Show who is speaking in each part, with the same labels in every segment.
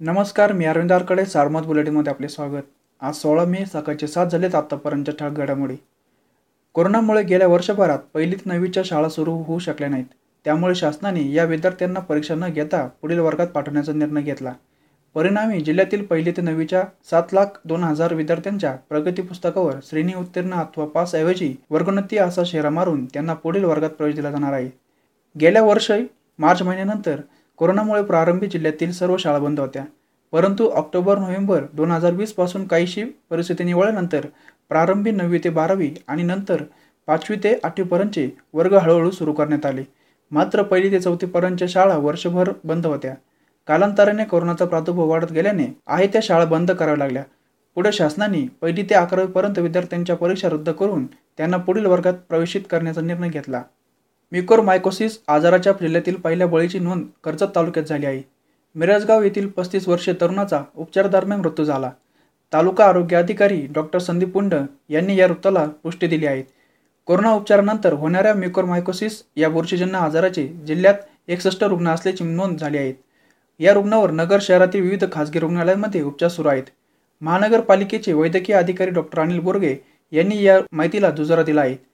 Speaker 1: नमस्कार मी अरविंद आरकडे सारमत बुलेटिनमध्ये आपले स्वागत. आज सोळा मे सकाळचे सात झालेत आत्तापर्यंतच्या ठळक घडामोडी. कोरोनामुळे गेल्या वर्षभरात पहिलीत नववीच्या शाळा सुरू होऊ शकल्या नाहीत. त्यामुळे शासनाने या विद्यार्थ्यांना परीक्षा न घेता पुढील वर्गात पाठवण्याचा निर्णय घेतला. परिणामी जिल्ह्यातील पहिली ते नववीच्या सात लाख दोन हजार विद्यार्थ्यांच्या प्रगती पुस्तकावर श्रेणी उत्तीर्ण अथवा पास ऐवजी वर्गोन्नती असा शेरा मारून त्यांना पुढील वर्गात प्रवेश दिला जाणार आहे. गेल्या वर्षी मार्च महिन्यानंतर कोरोनामुळे प्रारंभी जिल्ह्यातील सर्व शाळा बंद होत्या. परंतु ऑक्टोबर नोव्हेंबर दोन हजार वीसपासून काहीशी परिस्थिती निवळल्यानंतर प्रारंभी नववी ते बारावी आणि नंतर पाचवी ते आठवीपर्यंतचे वर्ग हळूहळू सुरू करण्यात आले. मात्र पहिली ते चौथीपर्यंतच्या शाळा वर्षभर बंद होत्या. कालांतराने कोरोनाचा प्रादुर्भाव वाढत गेल्याने आहे त्या शाळा बंद कराव्या लागल्या. पुढे शासनाने पहिली ते अकरावीपर्यंत विद्यार्थ्यांच्या परीक्षा रद्द करून त्यांना पुढील वर्गात प्रवेशित करण्याचा निर्णय घेतला. म्युकोर मायकोसिस आजाराच्या जिल्ह्यातील पहिल्या बळीची नोंद कर्जत तालुक्यात झाली आहे. मिरजगाव येथील पस्तीस वर्षीय तरुणाचा उपचारादरम्यान मृत्यू झाला. तालुका आरोग्य अधिकारी डॉक्टर संदीप पुंड यांनी या वृत्ताला पुष्टी दिली आहे. कोरोना उपचारानंतर होणाऱ्या म्युकोरमायकोसिस या बुरशीजन्य आजाराचे जिल्ह्यात एकसष्ट रुग्ण असल्याची नोंद झाली आहे. या रुग्णावर नगर शहरातील विविध खासगी रुग्णालयांमध्ये उपचार सुरू आहेत. महानगरपालिकेचे वैद्यकीय अधिकारी डॉक्टर अनिल बोरगे यांनी या माहितीला दुजोरा दिला आहे.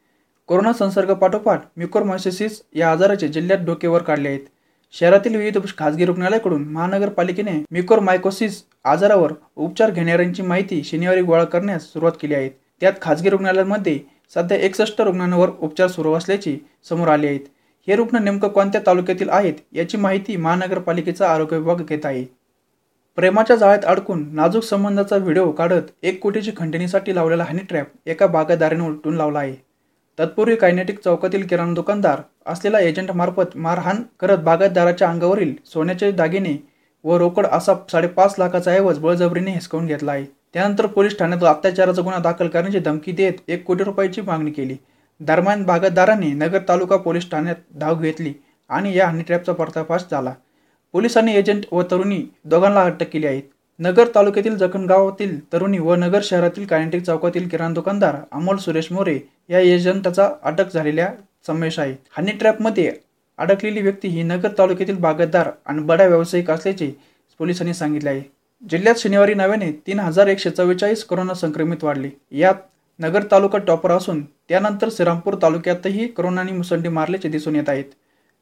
Speaker 1: कोरोना संसर्ग पाठोपाठ म्युकोरमायसिस या आजाराचे जिल्ह्यात डोकेवर काढले आहेत. शहरातील विविध खासगी रुग्णालयाकडून महानगरपालिकेने म्युकोरमायकोसिस आजारावर उपचार घेणाऱ्यांची माहिती शनिवारी गोळा करण्यास सुरुवात केली आहे. त्यात खासगी रुग्णालयांमध्ये सध्या एकसष्ट रुग्णांवर उपचार सुरू असल्याची समोर आले आहेत. हे रुग्ण नेमकं कोणत्या तालुक्यातील आहेत याची माहिती महानगरपालिकेचा आरोग्य विभाग घेत आहे. प्रेमाच्या जाळ्यात अडकून नाजूक संबंधाचा व्हिडिओ काढत एक कोटीची खंडणीसाठी लावलेला हनी ट्रॅप एका बागायतदाराने उलटून लावला आहे. तत्पूर्वी कायनेटिक चौकातील किराणा दुकानदार असलेला एजंटमार्फत मारहाण करत बागायतदाराच्या अंगावरील सोन्याचे दागिने व रोकड असा साडेपाच लाखाचा ऐवज बळजबरीने हिसकावून घेतला आहे. त्यानंतर पोलीस ठाण्यात अत्याचाराचा गुन्हा दाखल करण्याची धमकी देत एक कोटी रुपयाची मागणी केली. दरम्यान बागायतदारांनी नगर तालुका पोलीस ठाण्यात धाव घेतली आणि या हनी ट्रॅपचा पर्दाफाश झाला. पोलिसांनी एजंट व तरुणी दोघांना अटक केली आहे. नगर तालुक्यातील जखणगावातील तरुणी व नगर शहरातील कायनेटिक चौकातील किराणा दुकानदार अमोल सुरेश मोरे या एजंटाचा अटक झालेल्या समावेश आहे. हनी ट्रॅपमध्ये अडकलेली व्यक्ती ही नगर तालुक्यातील बागतदार आणि बड्या व्यावसायिक असल्याचे पोलिसांनी सांगितले आहे. जिल्ह्यात शनिवारी नव्याने तीन हजार एकशे चव्वेचाळीस कोरोना संक्रमित वाढले. यात नगर तालुका टॉपर असून त्यानंतर श्रीरामपूर तालुक्यातही कोरोनाने मुसंडी मारल्याचे दिसून येत आहेत.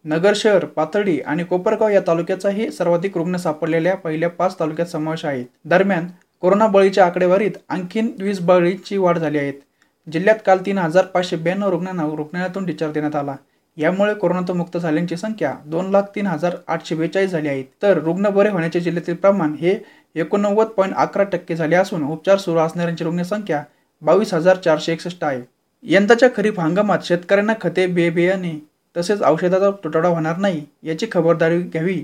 Speaker 1: नगर शहर पाथर्डी आणि कोपरगाव या तालुक्याचाही सर्वाधिक रुग्ण सापडलेल्या पहिल्या पाच तालुक्यात समावेश आहे दरम्यान कोरोना बळीच्या आकडेवारीत आणखीन वीस बळीची वाढ झाली आहेत जिल्ह्यात काल तीन हजार पाचशे ब्याण्णव रुग्णांना रुग्णालयातून डिस्चार्ज देण्यात आला. यामुळे कोरोनातून मुक्त झाल्यांची संख्या दोन लाख तीन हजार आठशे बेचाळीस झाली आहे. तर रुग्ण बरे होण्याचे जिल्ह्यातील प्रमाण हे एकोणनव्वद पॉईंट अकरा टक्के झाले असून उपचार सुरू असणाऱ्यांची रुग्णसंख्या बावीस हजार चारशे एकसष्ट आहे. यंदाच्या खरीप हंगामात शेतकऱ्यांना खते बियाणे तसेच औषधाचा तुटवडा होणार नाही याची खबरदारी घ्यावी.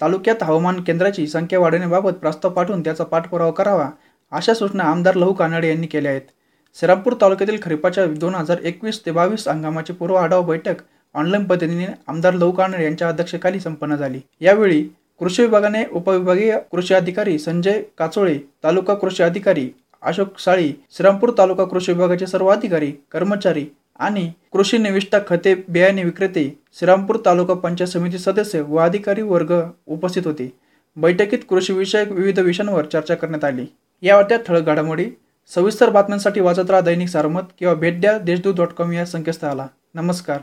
Speaker 1: तालुक्यात हवामान केंद्राची संख्या वाढवण्याबाबत प्रस्ताव पाठवून त्याचा पाठपुरावा करावा अशा सूचना आमदार लहू कानडे यांनी केल्या आहेत. श्रीरामपूर तालुक्यातील खरीपाच्या दोन हजार एकवीस ते बावीस हंगामाची पूर्व आढावा बैठक ऑनलाईन पद्धतीने आमदार लहू कानडे यांच्या अध्यक्षतेखाली संपन्न झाली. यावेळी कृषी विभागाने उपविभागीय कृषी अधिकारी संजय काचोळे तालुका कृषी अधिकारी अशोक साळी श्रीरामपूर तालुका कृषी विभागाचे सर्व अधिकारी कर्मचारी आणि कृषी निविष्ठा खते बियाणे विक्रेते श्रीरामपूर तालुका पंचायत समिती सदस्य व अधिकारी वर्ग उपस्थित होते. बैठकीत कृषीविषयक विविध विषयांवर चर्चा करण्यात आली. या वाट्यात ठळक घडामोडी सविस्तर बातम्यांसाठी वाचत राहा दैनिक सारमत किंवा भेट द्या देशदूत डॉट कॉम या संकेतस्थळाला. नमस्कार.